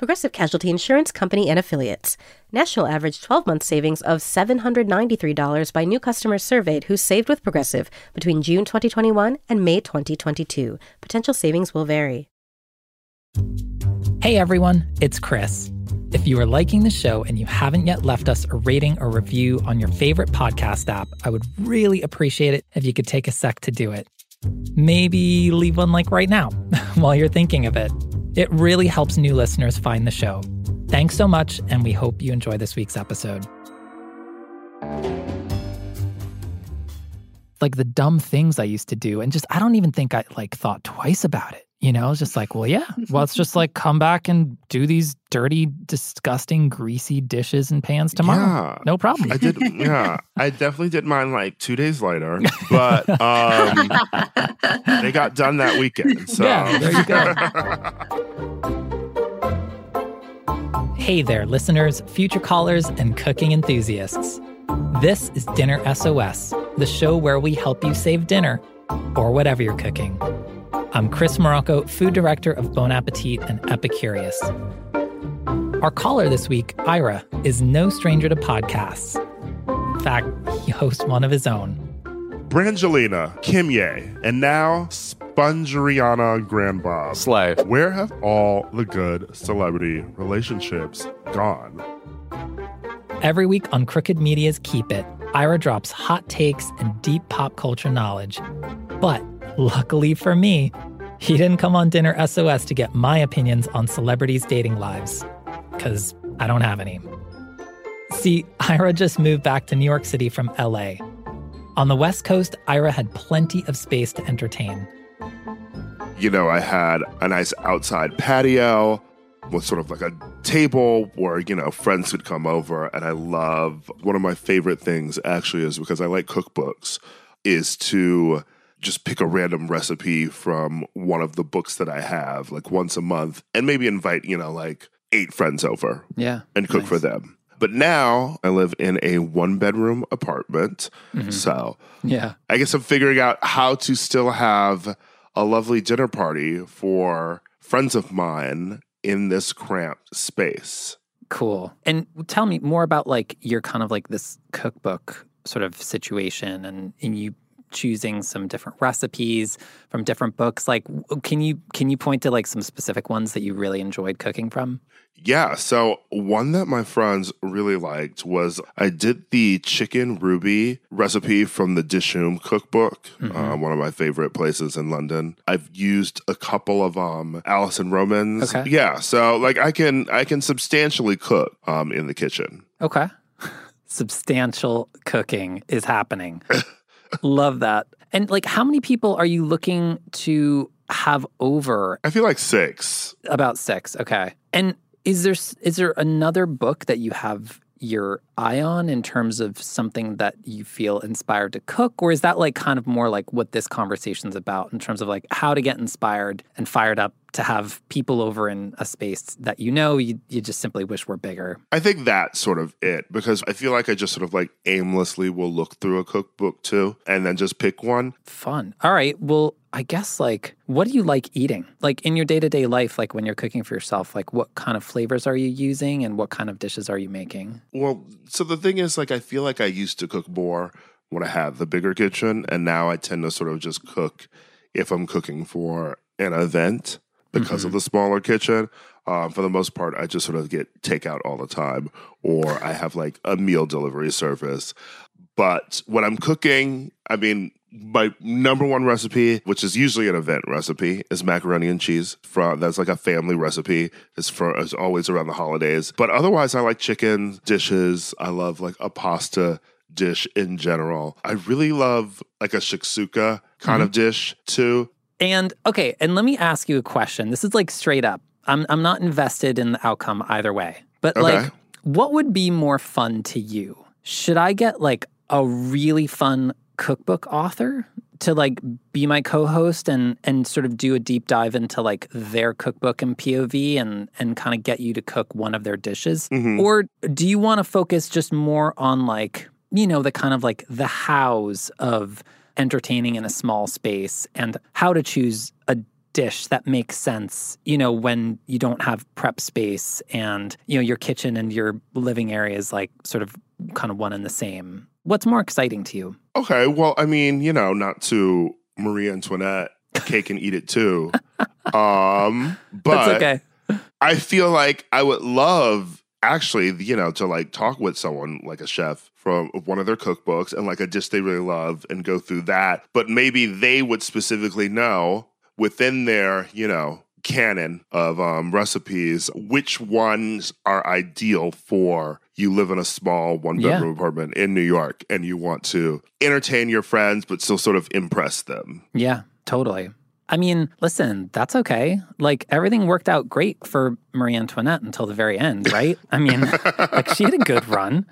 Progressive Casualty Insurance Company and Affiliates. National average 12 month savings of $793 by new customers surveyed who saved with Progressive between June 2021 and May 2022. Potential savings will vary. Hey everyone, it's Chris. If you are liking the show and you haven't yet left us a rating or review on your favorite podcast app, I would really appreciate it if you could take a sec to do it. Maybe leave one like right now while you're thinking of it. It really helps new listeners find the show. Thanks so much, and we hope you enjoy this week's episode. Like the dumb things I used to do, and just I don't even think I like thought twice about it. You know, it's just like, well, yeah, well, it's just like come back and do these dirty, disgusting, greasy dishes and pans tomorrow. Yeah. No problem. I did. Yeah, I definitely did mine like two days later, but um, they got done that weekend. So Yeah, there you go. Hey there, listeners, future callers, and cooking enthusiasts. This is Dinner SOS, the show where we help you save dinner or whatever you're cooking. I'm Chris Morocco, food director of Bon Appetit and Epicurious. Our caller this week, Ira, is no stranger to podcasts. In fact, he hosts one of his own. Brangelina, Kimye, and now Spongeriana Grand Bob. Slay. Where have all the good celebrity relationships gone? Every week on Crooked Media's Keep It, Ira drops hot takes and deep pop culture knowledge. But luckily for me, he didn't come on Dinner SOS to get my opinions on celebrities' dating lives, because I don't have any. See, Ira just moved back to New York City from LA. On the West Coast, Ira had plenty of space to entertain. You know, I had a nice outside patio with sort of like a table where, you know, friends could come over. And I love one of my favorite things actually is because I like cookbooks, is to just pick a random recipe from one of the books that I have, like once a month, and maybe invite, you know, like eight friends over Yeah. and cook for them. But now I live in a one bedroom apartment. Mm-hmm. So Yeah. I guess I'm figuring out how to still have a lovely dinner party for friends of mine in this cramped space. Cool. And tell me more about like your kind of like this cookbook sort of situation and, and you choosing some different recipes from different books. Like can you can you point to like some specific ones that you really enjoyed cooking from? Yeah, so one that my friends really liked was I did the chicken ruby recipe from the Dishoom cookbook, uh, one of my favorite places in London. I've used a couple of um Alison Roman's. Okay. Yeah, so like I can I can substantially cook um in the kitchen. Okay. Substantial cooking is happening. Love that. And like how many people are you looking to have over I feel like six. About six. Okay. And is there is there another book that you have your eye on in terms of something that you feel inspired to cook, or is that like kind of more like what this conversation's about in terms of like how to get inspired and fired up to have people over in a space that you know you you just simply wish were bigger? I think that's sort of it because I feel like I just sort of like aimlessly will look through a cookbook too and then just pick one. Fun. All right. Well, I guess like what do you like eating? Like in your day-to-day life, like when you're cooking for yourself, like what kind of flavors are you using and what kind of dishes are you making? Well, so the thing is, like, I feel like I used to cook more when I had the bigger kitchen, and now I tend to sort of just cook if I'm cooking for an event because of the smaller kitchen. Um, for the most part, I just sort of get takeout all the time, or I have like a meal delivery service. But when I'm cooking, I mean, my number one recipe, which is usually an event recipe, is macaroni and cheese. From that's like a family recipe. It's for it's always around the holidays. But otherwise, I like chicken dishes. I love like a pasta dish in general. I really love like a shakshuka kind of mm-hmm. dish too. And okay, and let me ask you a question. This is like straight up. I'm I'm not invested in the outcome either way. But Okay. like what would be more fun to you? Should I get like a really fun cookbook author to like be my co-host and and sort of do a deep dive into like their cookbook and POV and and kind of get you to cook one of their dishes Mhm. or do you want to focus just more on like you know the kind of like the hows of entertaining in a small space and how to choose a dish that makes sense you know when you don't have prep space and you know your kitchen and your living area is like sort of kind of one and the same what's more exciting to you Okay, well, I mean, you know, not to Marie Antoinette, cake and eat it too. Um, but that's okay I feel like I would love actually, you know, to like talk with someone like a chef from one of their cookbooks and like a dish they really love and go through that. But maybe they would specifically know within their, you know, canon of um, recipes which ones are ideal for you live in a small one Yeah. bedroom apartment in New York and you want to entertain your friends but still sort of impress them. Yeah, totally. I mean, listen, that's okay. Like everything worked out great for Marie Antoinette until the very end, right? I mean, like she had a good run.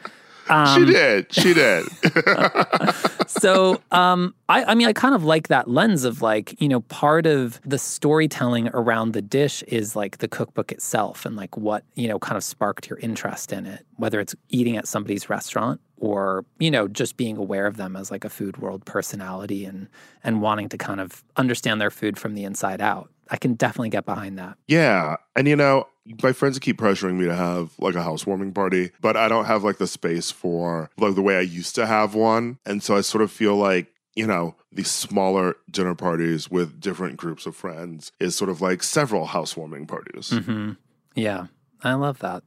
Um, she did. She did. so um I, I mean i kind of like that lens of like you know part of the storytelling around the dish is like the cookbook itself and like what you know kind of sparked your interest in it whether it's eating at somebody's restaurant or you know just being aware of them as like a food world personality and and wanting to kind of understand their food from the inside out i can definitely get behind that Yeah. And you know, my friends keep pressuring me to have like a housewarming party, but I don't have like the space for like the way I used to have one. And so I sort of feel like, you know, these smaller dinner parties with different groups of friends is sort of like several housewarming parties. hmm yeah i love that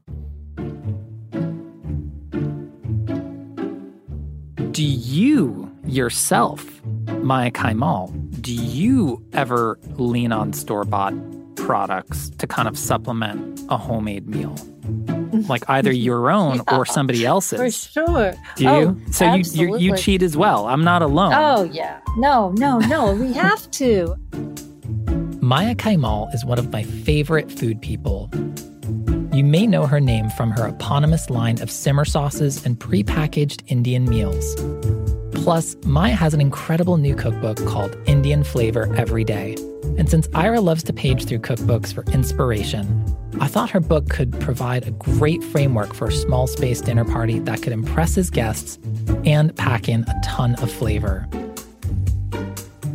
do you yourself maya kaimal do you ever lean on store-bought products to kind of supplement a homemade meal like either your own or somebody else's For sure. do you Oh, so you, you you cheat as well i'm not alone Oh, yeah. No, no, no. We have to. Maya Kaimal is one of my favorite food people. You may know her name from her eponymous line of simmer sauces and prepackaged Indian meals. Plus, Maya has an incredible new cookbook called Indian Flavor Every Day. And since Ira loves to page through cookbooks for inspiration, I thought her book could provide a great framework for a small space dinner party that could impress his guests and pack in a ton of flavor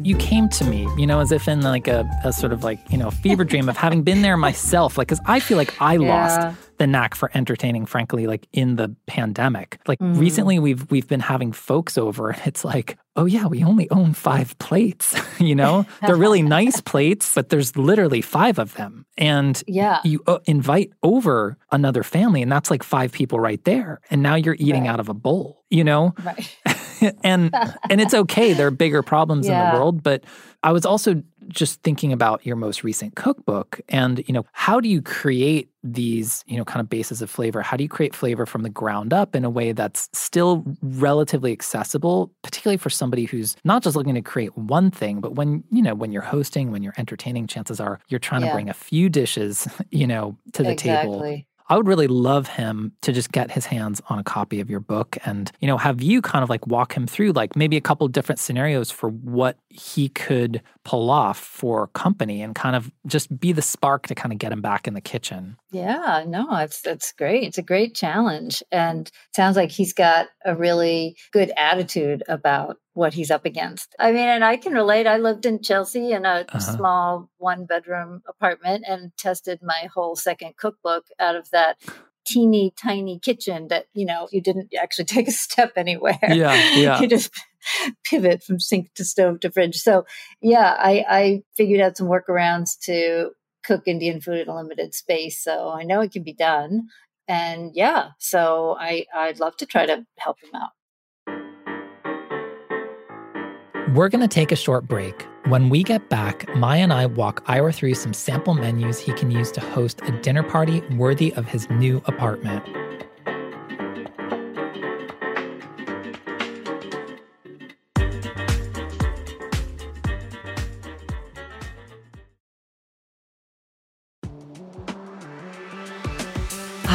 you came to me, you know, as if in like a, a sort of like, you know, fever dream of having been there myself. Like, cause I feel like I Yeah. lost the knack for entertaining, frankly, like in the pandemic. Like Mhm. recently we've we've been having folks over and it's like, oh yeah, we only own five plates. you know? They're really nice plates, but there's literally five of them. And Yeah. you uh, invite over another family and that's like five people right there. And now you're eating Right. out of a bowl, you know? Right. and and it's okay. There are bigger problems in the world, but I was also just thinking about your most recent cookbook and you know how do you create these you know kind of bases of flavor? How do you create flavor from the ground up in a way that's still relatively accessible particularly for somebody who's not just looking to create one thing but when you know when you're hosting when you're entertaining chances are you're trying to bring a few dishes you know to the table? Exactly. I would really love him to just get his hands on a copy of your book and, you know, have you kind of like walk him through like maybe a couple different scenarios for what he could pull off for company and kind of just be the spark to kind of get him back in the kitchen. Yeah, no, it's that's great. It's a great challenge, and sounds like he's got a really good attitude about what he's up against. I mean, and I can relate. I lived in Chelsea in a Uh-huh. small one bedroom apartment and tested my whole second cookbook out of that teeny tiny kitchen that you know you didn't actually take a step anywhere. Yeah, yeah. you just pivot from sink to stove to fridge. So yeah, I, I figured out some workarounds to cook Indian food in a limited space. So I know it can be done. And yeah, so I, I'd love to try to help him out. We're going to take a short break. When we get back, Maya and I walk Ira through some sample menus he can use to host a dinner party worthy of his new apartment.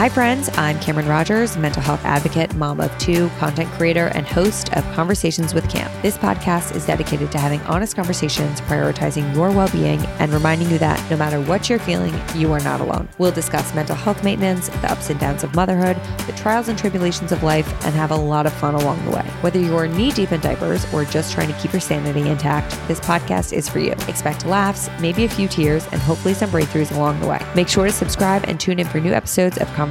Hi, friends. I'm Cameron Rogers, mental health advocate, mom of two, content creator, and host of Conversations with Cam. This podcast is dedicated to having honest conversations, prioritizing your well being, and reminding you that no matter what you're feeling, you are not alone. We'll discuss mental health maintenance, the ups and downs of motherhood, the trials and tribulations of life, and have a lot of fun along the way. Whether you're knee deep in diapers or just trying to keep your sanity intact, this podcast is for you. Expect laughs, maybe a few tears, and hopefully some breakthroughs along the way. Make sure to subscribe and tune in for new episodes of Conversations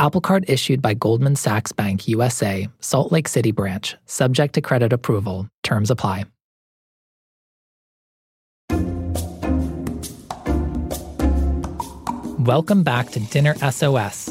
Apple Card issued by Goldman Sachs Bank USA, Salt Lake City branch, subject to credit approval. Terms apply. Welcome back to Dinner SOS.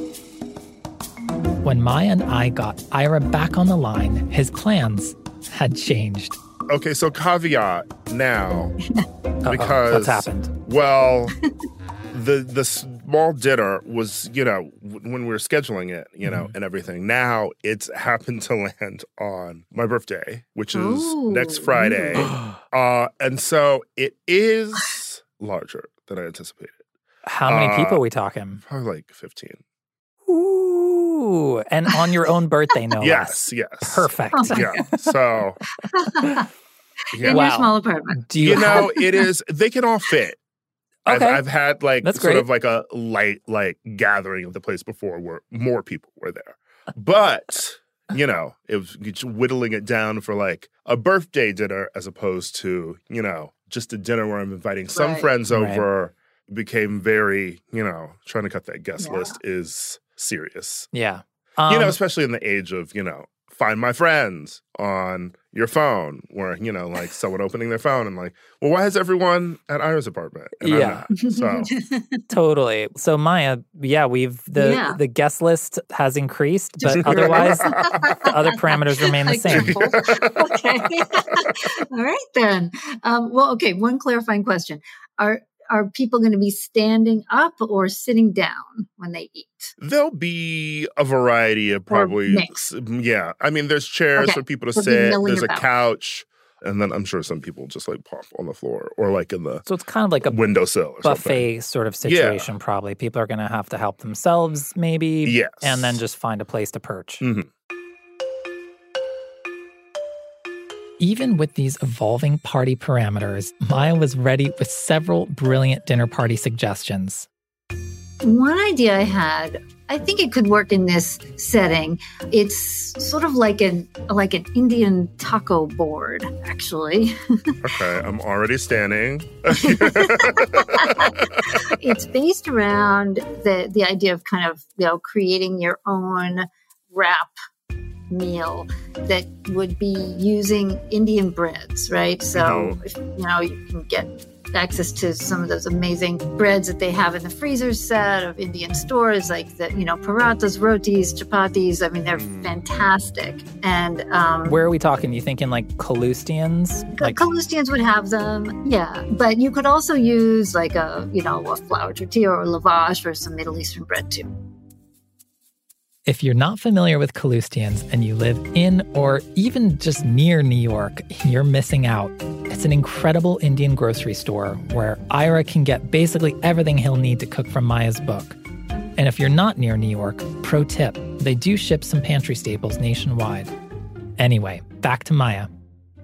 When Maya and I got Ira back on the line, his plans had changed. Okay, so caveat now Uh-oh, because what's happened? Well, the the small dinner was you know when we were scheduling it you know Mhm. and everything. Now it's happened to land on my birthday, which is Ooh. next Friday, uh, and so it is larger than I anticipated. How many Uh, people are we talking? Probably like fifteen. Ooh, and on your own birthday, no yes, less. yes, Perfect. Oh my Yeah. So yeah. In Wow. your small apartment. Do you, you know, it is. They can all fit. I've, I've had like That's sort great. of like a light like gathering of the place before where more people were there, but you know, it was just whittling it down for like a birthday dinner as opposed to you know just a dinner where I'm inviting some Right. friends Right. over. Became very you know trying to cut that guest Yeah. list is serious. yeah. you know, Um, especially in the age of you know find my friends on your phone where you know like someone opening their phone and like well why is everyone at ira's apartment and Yeah. So Totally. So Maya, yeah, we've the Yeah. the guest list has increased, but otherwise the other parameters remain the same. okay. All right then. Um, well, okay. One clarifying question: Are are people going to be standing up or sitting down when they eat? there'll be a variety of probably mix. yeah i mean there's chairs Okay. for people to We'll sit milling there's a couch and then i'm sure some people just like pop on the floor or like in the So it's kind of like a windowsill or something buffet sort of Yeah. situation. Probably people are going to have to help themselves, maybe, yes and then just find a place to perch. Mhm. Even with these evolving party parameters, Maya was ready with several brilliant dinner party suggestions. One idea I had, I think it could work in this setting. It's sort of like an like an Indian taco board, actually. okay i'm already standing it's based around the the idea of kind of you know creating your own wrap meal that would be using Indian breads, right? So if, you know you can get access to some of those amazing breads that they have in the freezer set of Indian stores, like the you know paratas, rotis, chapatis. I mean, they're Mm. fantastic. And um, Where are we talking? You thinking like Kalustyan's? Like Kalustyan's would have them, yeah. But you could also use like a, you know, a flour tortilla or lavash or some Middle Eastern bread too. If you're not familiar with Kalustyan's and you live in or even just near New York, you're missing out. It's an incredible Indian grocery store where Ira can get basically everything he'll need to cook from Maya's book. And if you're not near New York, pro tip, they do ship some pantry staples nationwide. Anyway, back to Maya.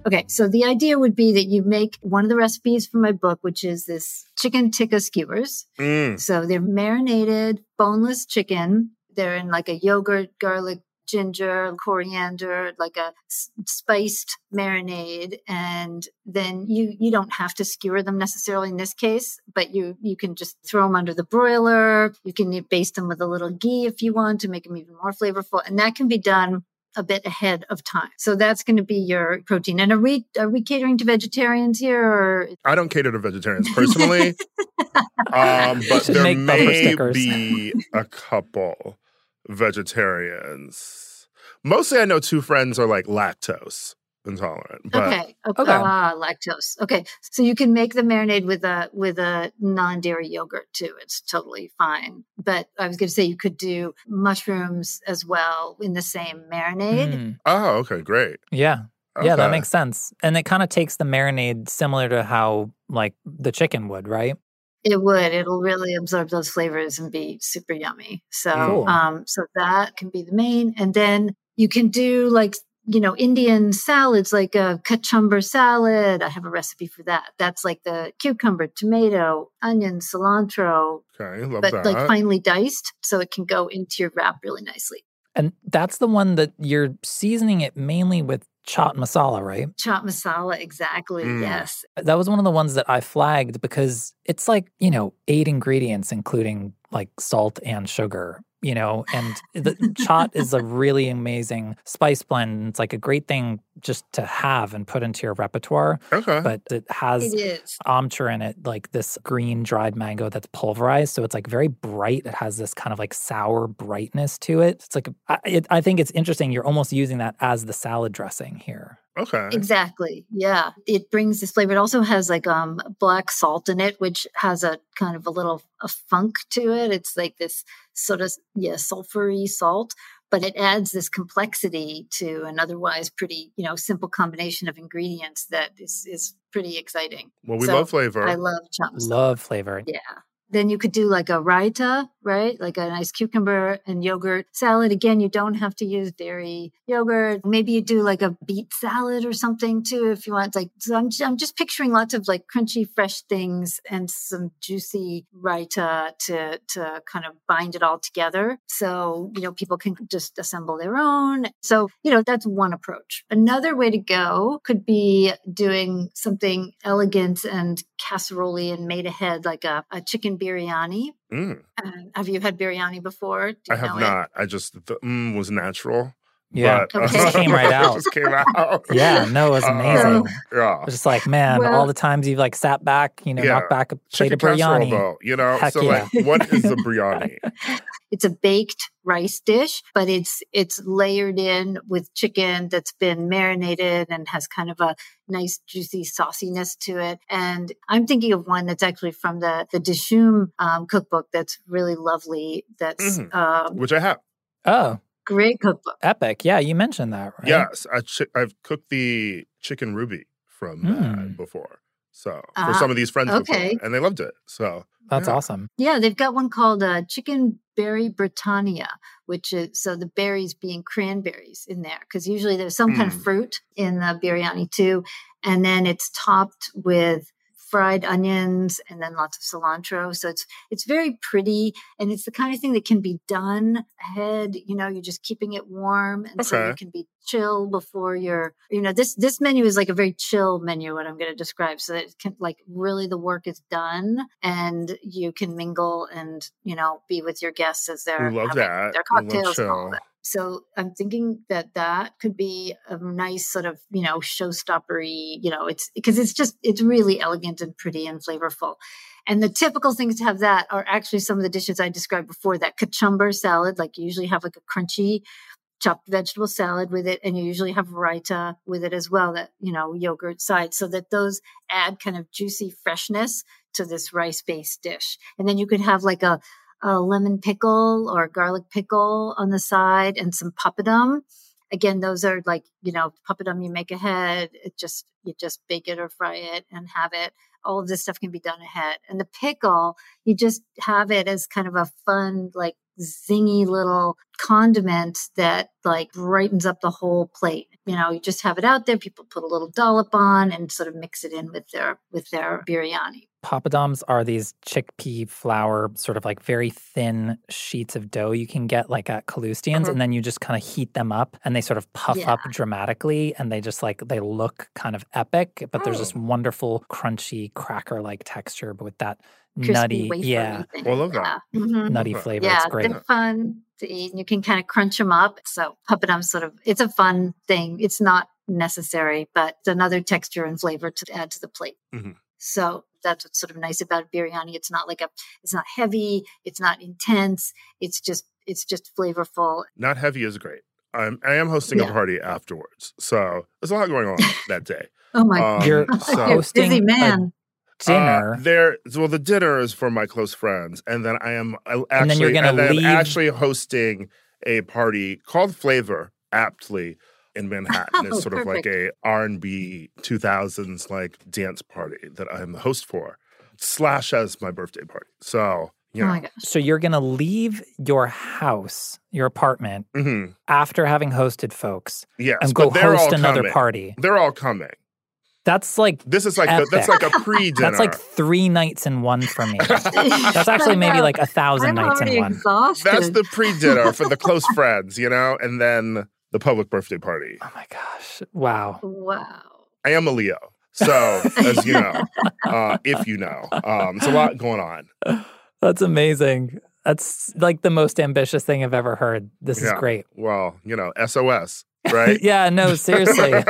Okay, so the idea would be that you make one of the recipes from my book, which is this chicken tikka skewers. Mm. So they're marinated, boneless chicken. They're in like a yogurt, garlic, ginger, coriander, like a s- spiced marinade. And then you, you don't have to skewer them necessarily in this case, but you, you can just throw them under the broiler. You can baste them with a little ghee if you want to make them even more flavorful. And that can be done a bit ahead of time. So that's going to be your protein. And are we, are we catering to vegetarians here or I don't cater to vegetarians personally, um, but Should there make bumper may stickers. be a couple vegetarians. Mostly, I know two friends are like lactose intolerant. But okay. okay. Okay. Ah, lactose. Okay. So you can make the marinade with a with a non-dairy yogurt too. It's totally fine. But I was going to say you could do mushrooms as well in the same marinade. Mm, oh, okay, great. yeah. Yeah, that makes sense. And it kind of takes the marinade similar to how like the chicken would, right? It would. It'll really absorb those flavors and be super yummy. So, Cool. um, so that can be the main, and then you can do like you know Indian salads, like a cucumber salad. I have a recipe for that. That's like the cucumber, tomato, onion, cilantro, Okay, love but that. like finely diced, so it can go into your wrap really nicely. And that's the one that you're seasoning it mainly with chaat masala, right? Chaat masala, exactly. Mm. Yes, That was one of the ones that I flagged because it's like, you know, eight ingredients, including like salt and sugar, you know, and the chaat is a really amazing spice blend. It's like a great thing just to have and put into your repertoire, okay. but it has it is. amchur in it, like this green dried mango that's pulverized. So it's like very bright. It has this kind of like sour brightness to it. It's like, I, it, I think it's interesting. You're almost using that as the salad dressing here. Okay. Exactly. Yeah. It brings this flavor. It also has like um black salt in it, which has a kind of a little a funk to it. It's like this sort of yeah, sulfury salt, but it adds this complexity to an otherwise pretty, you know, simple combination of ingredients that is is pretty exciting. Well, we So, love flavor. I love chaat masala. Love flavor. Yeah. Then you could do like a raita, right? Like a nice cucumber and yogurt salad. Again, you don't have to use dairy yogurt. Maybe you do like a beet salad or something too, if you want. Like, so I'm, I'm just picturing lots of like crunchy, fresh things and some juicy raita to, to kind of bind it all together. So, you know, people can just assemble their own. So, you know, that's one approach. Another way to go could be doing something elegant and casserole and made ahead, like a, a chicken biryani. Mm, Uh, have you had biryani before? Do I have know it? not. I just the mm was natural. Yeah. but, Okay. Just came right out. just came out. Yeah, no, it was Uh, amazing. yeah. I was just like, man, Well- all the times you've like sat back, you know, Yeah. knocked back a plate Chicken of biryani. though, you know. Heck so, yeah. like, what is a biryani? It's a baked rice dish, but it's it's layered in with chicken that's been marinated and has kind of a nice juicy sauciness to it. And I'm thinking of one that's actually from the the Dishoom um, cookbook that's really lovely. That's Mhm. um, Which I have. Oh, great cookbook. epic. Yeah, you mentioned that, right? Yes, I chi- I've cooked the chicken ruby from that Mm. before. So for Ah, some of these friends okay. before, and they loved it. So That's Yeah. awesome. Yeah, they've got one called uh, Chicken Berry Britannia, which is so the berries being cranberries in there, because usually there's some kind of Mm. fruit in the biryani too. And then it's topped with fried onions and then lots of cilantro. So it's it's very pretty and it's the kind of thing that can be done ahead. You know, you're just keeping it warm and so you can be chill before you're you know, this this menu is like a very chill menu, what I'm gonna describe. So that it can like really the work is done and you can mingle and, you know, be with your guests as they're love having that. their cocktails So I'm thinking that that could be a nice sort of, you know, showstoppery, you know, it's because it's just, it's really elegant and pretty and flavorful. And the typical things to have that are actually some of the dishes I described before that cucumber salad, like you usually have like a crunchy chopped vegetable salad with it. And you usually have raita with it as well, that, you know, yogurt side so that those add kind of juicy freshness to this rice based dish. And then you could have like a, a lemon pickle or garlic pickle on the side and some papadum. Again, those are like, you know, papadum you make ahead. It just, you just bake it or fry it and have it. All of this stuff can be done ahead. And the pickle, you just have it as kind of a fun, like zingy little condiment that like brightens up the whole plate. You know, you just have it out there. People put a little dollop on and sort of mix it in with their, with their biryani. Papadums are these chickpea flour, sort of like very thin sheets of dough you can get like at Kalustyan's, Uh-huh. and then you just kind of heat them up and they sort of puff up dramatically and they just like they look kind of epic, but there's Oh. this wonderful crunchy cracker like texture, but with that Crispy nutty, yeah, thing. Oh, I love that. Yeah. Mhm. nutty Okay. flavor. Yeah, it's great. they're fun to eat, and you can kind of crunch them up. So papadum sort of it's a fun thing. It's not necessary, but it's another texture and flavor to add to the plate. Mhm. So that's what's sort of nice about biryani. It's not like a, it's not heavy, it's not intense. It's just, it's just flavorful. Not heavy is great. I'm I am hosting Yeah. a party afterwards, so there's a lot going on that day. Oh my Um, god. You're so- You're hosting busy a man. dinner. Uh, there, well, the dinner is for my close friends, and then I am I actually, And then you're gonna and then I'm actually hosting a party called Flavor, aptly in Manhattan. Oh, it's sort of like a R and B 2000s like dance party that I'm the host for, slash as my birthday party. So you Oh know, my gosh. so you're gonna leave your house, your apartment, mhm, after having hosted folks yes, and go host another coming. party. They're all coming. That's like This is like the, that's like a pre-dinner. that's like three nights in one for me. That's actually maybe like a thousand I'm nights already in one. exhausted. that's the pre-dinner for the close friends, you know, and then the public birthday party. Oh my gosh! Wow. wow. I am a Leo. So, as you know, uh, if you know, um, it's a lot going on. That's amazing. That's like the most ambitious thing I've ever heard. This is great. Well, you know, SOS, right? yeah, no, seriously.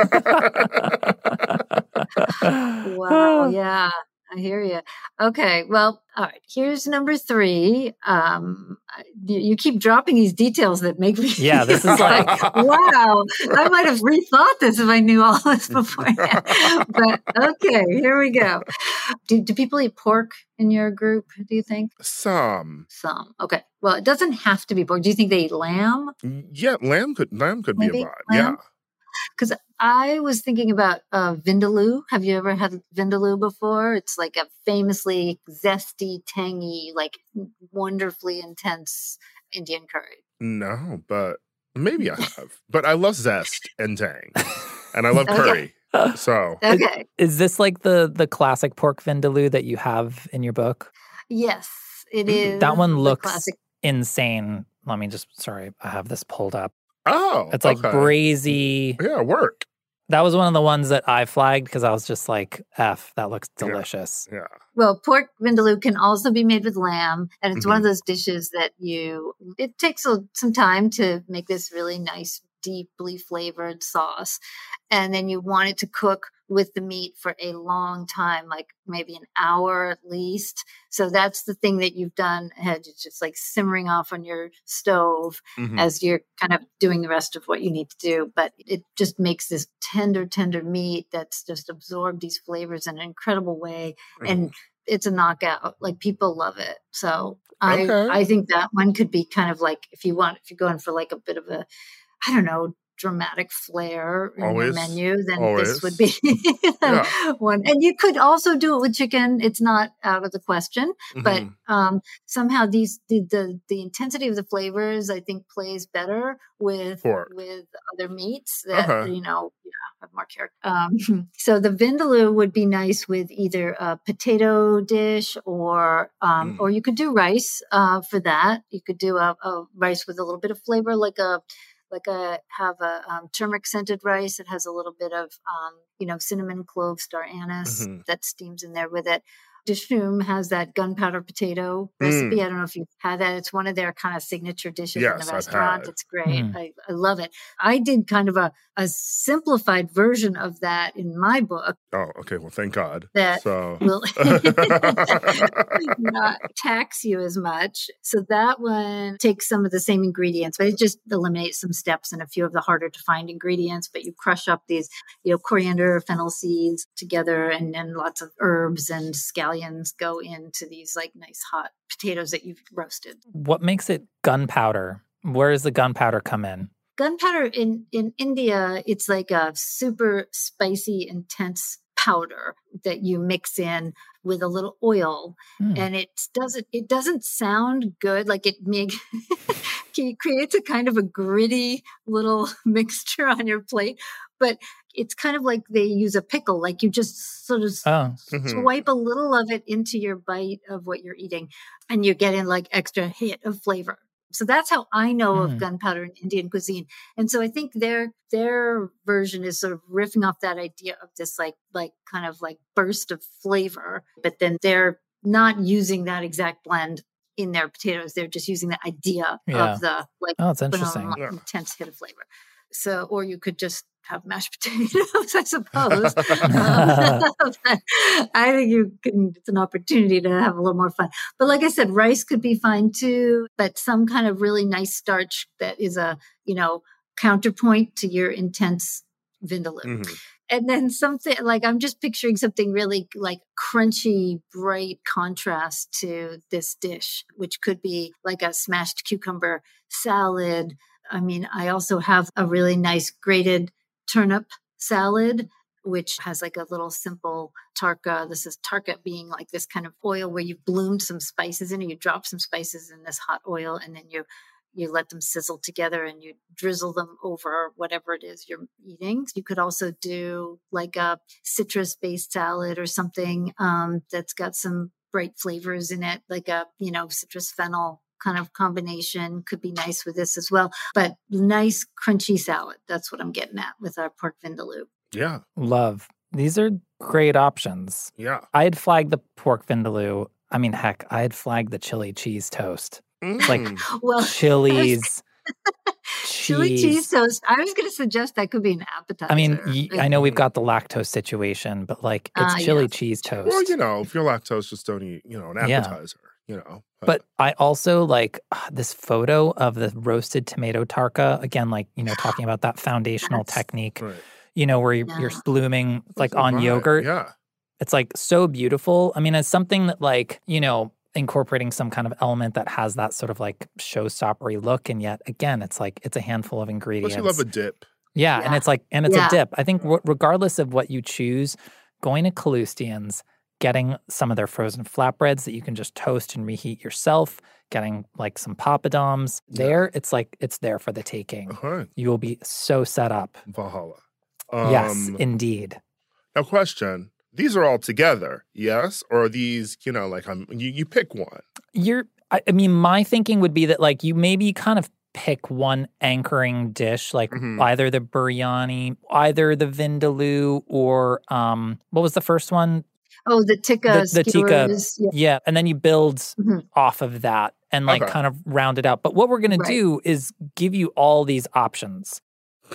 Wow. Yeah. I hear you. Okay. Well, all right. Here's number three. Um, you, you keep dropping these details that make me. Yeah, this is like- wow. I might have rethought this if I knew all this beforehand. but okay, here we go. Do, do people eat pork in your group? Do you think Some, some? Okay. Well, it doesn't have to be pork. Do you think they eat lamb? yeah, lamb could lamb could be a vibe. Yeah. Because I was thinking about uh, vindaloo. Have you ever had vindaloo before? It's like a famously zesty, tangy, like wonderfully intense Indian curry. no, but maybe I have. But I love zest and tang, and I love Okay. curry. So, Okay. Is this like the the classic pork vindaloo that you have in your book? yes, it Mm. That one looks insane. Let me just sorry, I have this pulled up. Oh, It's like okay. brazy. Yeah, work. That was one of the ones that I flagged because I was just like, F, that looks delicious. Yeah, Well, pork vindaloo can also be made with lamb, and it's one of Mm-hmm. those dishes that you. It takes a, some time to make this really nice, deeply flavored sauce, and then you want it to cook with the meat for a long time, like maybe an hour at least. So that's the thing that you've done. Had it's just like simmering off on your stove Mhm. as you're kind of doing the rest of what you need to do. But it just makes this tender, tender meat that's just absorbed these flavors in an incredible way. Mm-hmm. And it's a knockout. Like people love it. So I Okay. I think that one could be kind of like if you want if you're going for like a bit of a I don't know dramatic flair in Always. your menu then Always. this would be Yeah. one and you could also do it with chicken it's not out of the question but Mhm. um, somehow these the, the the intensity of the flavors I think plays better with Pork. with other meats that Okay. you know yeah, have more character. Um, so the vindaloo would be nice with either a potato dish or um, Mm. or you could do rice uh, for that. You could do a, a rice with a little bit of flavor, like a like a have a um, turmeric scented rice that has a little bit of um, you know cinnamon, clove, star anise Mhm. that steams in there with it. Dishoom has that gunpowder potato Mm. recipe. I don't know if you've had that. It's one of their kind of signature dishes in the restaurant. had. It's great. Mm. I, I love it. I did kind of a, a simplified version of that in my book Oh, okay. Well, thank God. that So, will not tax you as much. So that one takes some of the same ingredients, but it just eliminates some steps and a few of the harder to find ingredients. But you crush up these, you know, coriander, fennel seeds together, and then lots of herbs and scallions go into these like nice hot potatoes that you've roasted. What makes it gunpowder? Where does the gunpowder come in? gunpowder in in India, it's like a super spicy, intense powder that you mix in with a little oil, Hmm. and it doesn't it doesn't sound good. Like it make it creates a kind of a gritty little mixture on your plate, but it's kind of like they use a pickle. Like you just sort of Oh, Mhm. swipe a little of it into your bite of what you're eating, and you're getting like extra hit of flavor. So that's how I know Mm. of gunpowder in Indian cuisine. And so I think their their version is sort of riffing off that idea of this like like kind of like burst of flavor, but then they're not using that exact blend in their potatoes. They're just using the idea Yeah. of the like oh, it's boom, interesting. Yeah. intense hit of flavor. So, or you could just have mashed potatoes, I suppose. Um, I think you can, it's an opportunity to have a little more fun. But like I said, rice could be fine too, but some kind of really nice starch that is a, you know, counterpoint to your intense vindaloo. Mhm. And then something like I'm just picturing something really like crunchy, bright contrast to this dish, which could be like a smashed cucumber salad. I mean, I also have a really nice grated turnip salad, which has like a little simple tarka. This is tarka being like this kind of oil where you've bloomed some spices in it. You drop some spices in this hot oil and then you you let them sizzle together and you drizzle them over whatever it is you're eating. You could also do like a citrus based salad or something um, that's got some bright flavors in it, like a, you know, citrus fennel kind of combination could be nice with this as well. But nice crunchy salad. That's what I'm getting at with our pork vindaloo. Yeah. Love. These are great options. Yeah. I had flagged the pork vindaloo. I mean, heck, I had flagged the chili cheese toast. like- Mm. Well, Chili's, chili cheese toast. I was going to suggest that could be an appetizer. I mean, y- I know we've got the lactose situation, but like it's Ah, chili yes. cheese toast. well, you know, if you're lactose, just don't eat, you know, an Yeah. appetizer, you know. But I also like ah, this photo of the roasted tomato tarka. Again, like, you know, talking about that foundational Yes. technique, right. you know, where you're, you're blooming like Right. on yogurt. Yeah. It's like so beautiful. I mean, it's something that like, you know, incorporating some kind of element that has that sort of like showstoppery look. And yet again, it's like it's a handful of Plus, ingredients. you love a dip. yeah, and it's like and it's Yeah. a dip. I think w- regardless of what you choose, going to Kalustyan's, getting some of their frozen flatbreads that you can just toast and reheat yourself, getting like some papadoms. Yeah. There, it's like it's there for the taking. Uh-huh. You will be so set up. Valhalla. yes, Um, indeed. Now, question: These are all together, yes, or are these, you know, like I'm you, you pick one. You're I, I mean, my thinking would be that like you maybe kind of pick one anchoring dish, like Mhm. either the biryani, either the vindaloo, or um, what was the first one? Oh, the tikka the- the tikka, skewers. Yeah. Yeah, and then you build Mhm. off of that and like Okay. kind of round it out. But what we're gonna do is give you all these options.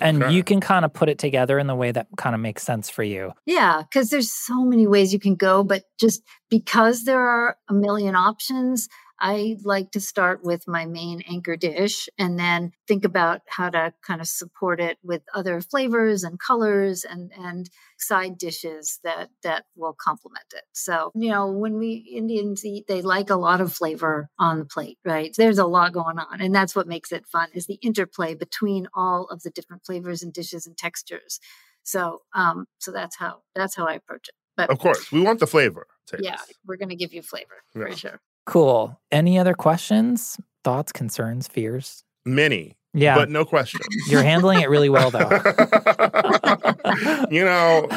And Okay. you can kind of put it together in the way that kind of makes sense for you. Yeah, because there's so many ways you can go, but just because there are a million options, I like to start with my main anchor dish and then think about how to kind of support it with other flavors and colors and and side dishes that that will complement it. So, you know, when we Indians eat, they like a lot of flavor on the plate, right? There's a lot going on, and that's what makes it fun is the interplay between all of the different flavors and dishes and textures. So, um, so that's how that's how I approach it. But Of course, we want the flavor. Yeah, we're going to give you flavor Yeah. for sure. Cool. Any other questions, thoughts, concerns, fears? many, Yeah. but no questions. You're handling it really well, though. you know,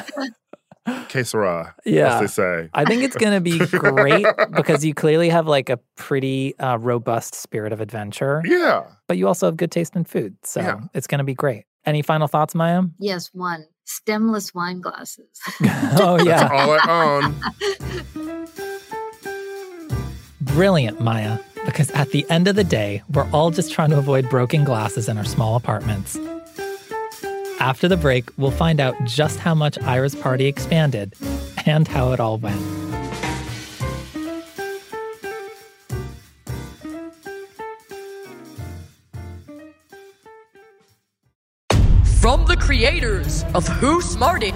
que sera, Yeah. as they say. I think it's going to be great because you clearly have like a pretty uh, robust spirit of adventure, Yeah. but you also have good taste in food. So Yeah. it's going to be great. Any final thoughts, Maya? Yes, one stemless wine glasses. oh, That's yeah. all I own. Brilliant, Maya. Because at the end of the day, we're all just trying to avoid broken glasses in our small apartments. After the break, we'll find out just how much Ira's party expanded and how it all went. From the creators of Who Smarted,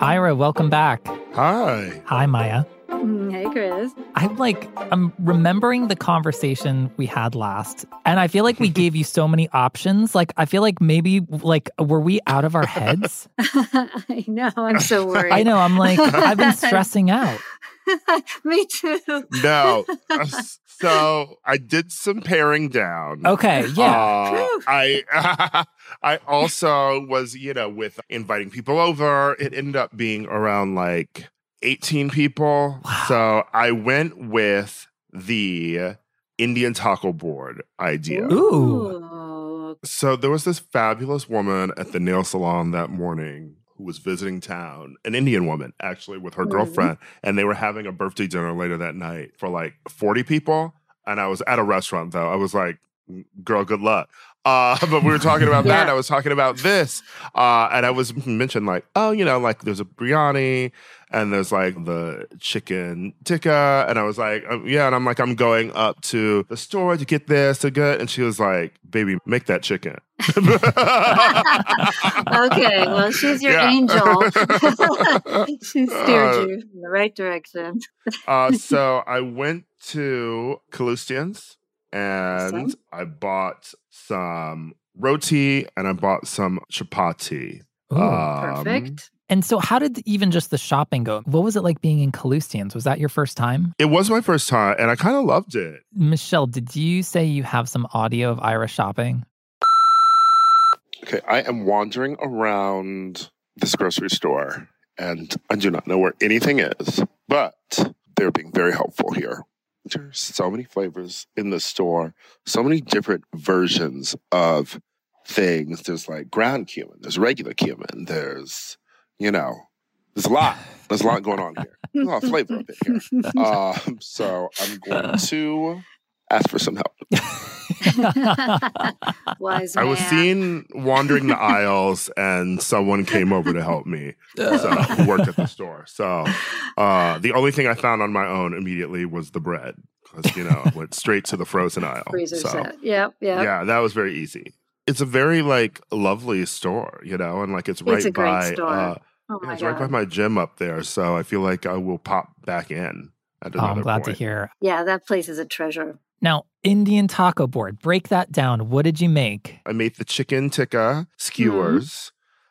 Ira, welcome back. Hi. Hi, Maya. Mm, Hey, Chris. I'm like, I'm remembering the conversation we had last, and I feel like we gave you so many options. Like, I feel like maybe, like, were we out of our heads? I know. I'm so worried. I know. I'm like, I've been stressing out. Me too. No. Uh, so I did some paring down. Okay, yeah. Uh, I I also was, you know, with inviting people over. It ended up being around like 18 people. Wow. So I went with the Indian taco board idea. Ooh. So there was this fabulous woman at the nail salon that morning who was visiting town, an Indian woman actually with her Mhm. girlfriend, and they were having a birthday dinner later that night for like 40 people. And I was at a restaurant though. I was like, girl, good luck. Uh, but we were talking about that. I was talking about this. Uh, and I was mentioned like, oh, you know, like there's a biryani and there's like the chicken tikka. And I was like, um, yeah. And I'm like, I'm going up to the store to get this to get. And she was like, baby, make that chicken. okay, well, she's your Yeah. angel. she steered Uh, you in the right direction. uh, so I went to Kalustyan's and Awesome. I bought some roti and I bought some chapati. Ooh. Um, Perfect. and so, how did even just the shopping go? What was it like being in Kalustyan's? Was that your first time? It was my first time and I kind of loved it. Michelle, did you say you have some audio of Ira shopping? Okay, I am wandering around this grocery store and I do not know where anything is, but they're being very helpful here. There's so many flavors in the store, so many different versions of things. There's like ground cumin, there's regular cumin, there's, you know, there's a lot. There's a lot going on here. There's a lot of flavor up in here. Um, so I'm going to ask for some help. Wise man. I was seen wandering the aisles, and someone came over to help me. So who worked at the store. So uh, the only thing I found on my own immediately was the bread because you know I went straight to the frozen aisle. freezer so set. Yep, yep. yeah, that was very easy. It's a very like lovely store, you know, and like it's right a great by store. uh, Oh yeah, my it's right by my gym up there. So I feel like I will pop back in at Oh, I'm glad point. to hear. Yeah, that place is a treasure. Now, Indian taco board, break that down. What did you make? I made the chicken tikka skewers,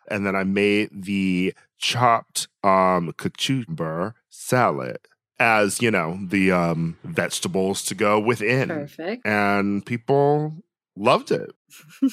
and then I made the chopped um cucumber salad as you know the um vegetables to go within, Perfect. and people loved it.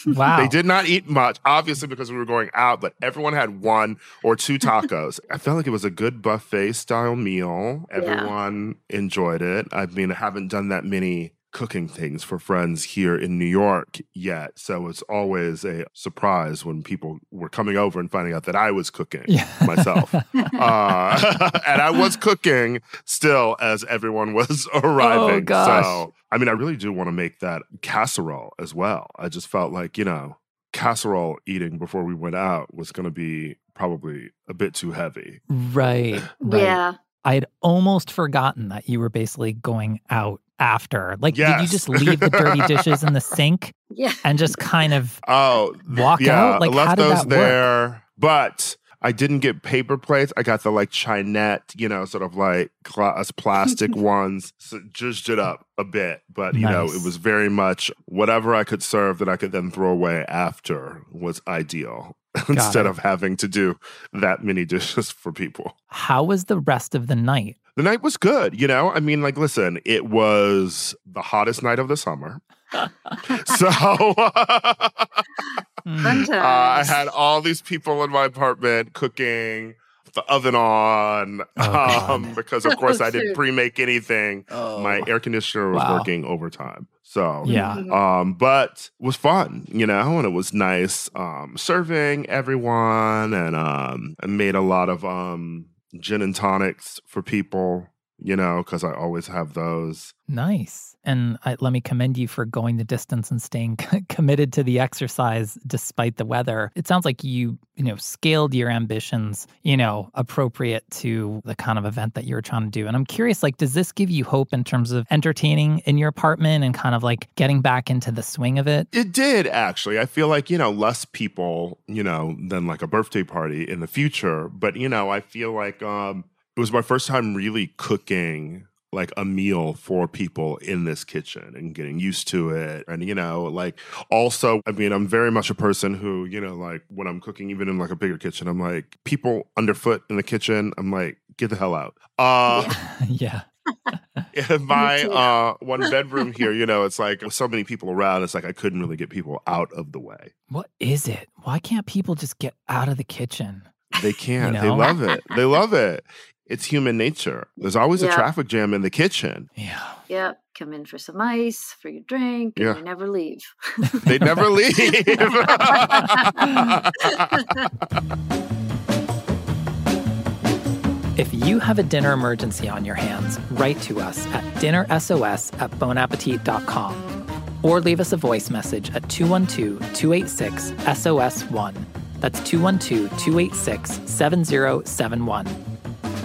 Wow. They did not eat much, obviously because we were going out, but everyone had one or two tacos. I felt like it was a good buffet style meal. Yeah. Everyone enjoyed it. I mean, I haven't done that many cooking things for friends here in New York yet. So it's always a surprise when people were coming over and finding out that I was cooking Yeah. myself. uh, and I was cooking still as everyone was arriving. Oh, gosh. So, I mean, I really do want to make that casserole as well. I just felt like, you know, casserole eating before we went out was going to be probably a bit too heavy. right. right. Yeah. I had almost forgotten that you were basically going out after. Like, did you just leave the dirty dishes in the sink Yeah. and just kind of Oh, walk yeah, out? Like, left how did those that work? there, but I didn't get paper plates. I got the like Chinet, you know, sort of like glass plastic ones. So zhuzhed it up a bit, but you know, it was very much whatever I could serve that I could then throw away after was ideal. Instead of having to do that many dishes for people. How was the rest of the night? The night was good, you know? I mean, like, listen, it was the hottest night of the summer. so Mm. Uh, I had all these people in my apartment cooking, the oven on, Oh, um, because of course I didn't pre-make anything. My air conditioner was Wow. working overtime, so Yeah. Mhm. um, but it was fun, you know, and it was nice um, serving everyone, and um, I made a lot of um, gin and tonics for people, you know, because I always have those. Nice. And I, let me commend you for going the distance and staying committed to the exercise despite the weather. It sounds like you, you know, scaled your ambitions, you know, appropriate to the kind of event that you were trying to do. And I'm curious, like, does this give you hope in terms of entertaining in your apartment and kind of like getting back into the swing of it? It did actually. I feel like, you know, less people, you know, than like a birthday party in the future. But, you know, I feel like um it was my first time really cooking like a meal for people in this kitchen and getting used to it. And, you know, like also, I mean, I'm very much a person who, you know, like when I'm cooking, even in like a bigger kitchen, I'm like, people underfoot in the kitchen, I'm like, get the hell out. Uh yeah. in my uh one bedroom here, you know, it's like with so many people around, it's like I couldn't really get people out of the way. What is it? Why can't people just get out of the kitchen? They can't. They know? love it. They love it. It's human nature. There's always a traffic jam in the kitchen. Yeah. Yep. Come in for some ice for your drink, and Yeah. they never leave. They never leave. If you have a dinner emergency on your hands, write to us at dinnersos at bonappetit.com or leave us a voice message at 212 286 SOS1. That's 212 286 7071.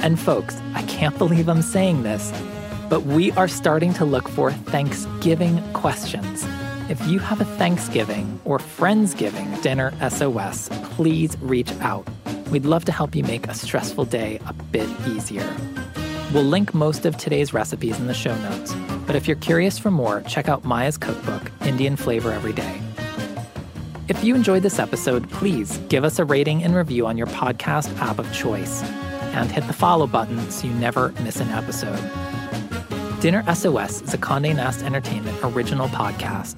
And folks, I can't believe I'm saying this, but we are starting to look for Thanksgiving questions. If you have a Thanksgiving or Friendsgiving dinner SOS, please reach out. We'd love to help you make a stressful day a bit easier. We'll link most of today's recipes in the show notes, but if you're curious for more, check out Maya's cookbook, Indian Flavor Every Day. If you enjoyed this episode, please give us a rating and review on your podcast app of choice, and hit the follow button so you never miss an episode. Dinner SOS is a Condé Nast Entertainment original podcast.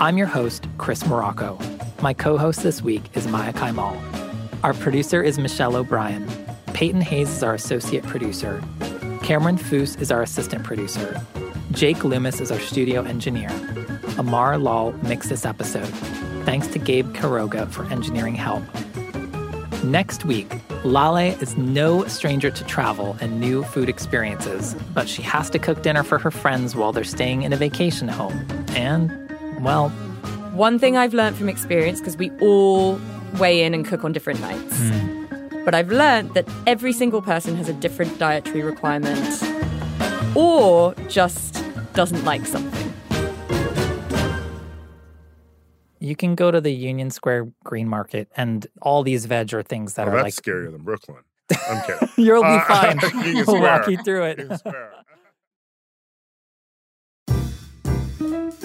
I'm your host, Chris Morocco. My co host this week is Maya Kaimal. Our producer is Michelle O'Brien. Peyton Hayes is our associate producer. Cameron Foose is our assistant producer. Jake Loomis is our studio engineer. Amar Lal mixed this episode. Thanks to Gabe Karoga for engineering help. Next week, Lale is no stranger to travel and new food experiences, but she has to cook dinner for her friends while they're staying in a vacation home. And, well, One thing I've learned from experience, because we all weigh in and cook on different nights, hmm. but I've learned that every single person has a different dietary requirement or just doesn't like something. You can go to the Union Square Green Market, and all these veg are things that Oh, are that's like scarier than Brooklyn. I'm kidding. You'll be Uh, fine. We'll walk you through it.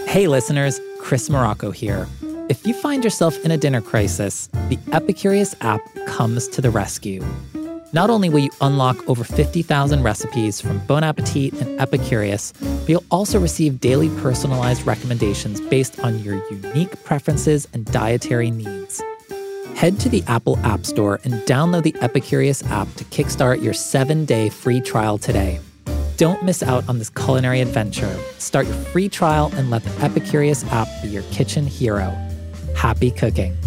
Hey, listeners, Chris Morocco here. If you find yourself in a dinner crisis, the Epicurious app comes to the rescue. Not only will you unlock over 50,000 recipes from Bon Appetit and Epicurious, but you'll also receive daily personalized recommendations based on your unique preferences and dietary needs. Head to the Apple App Store and download the Epicurious app to kickstart your seven day free trial today. Don't miss out on this culinary adventure. Start your free trial and let the Epicurious app be your kitchen hero. Happy cooking.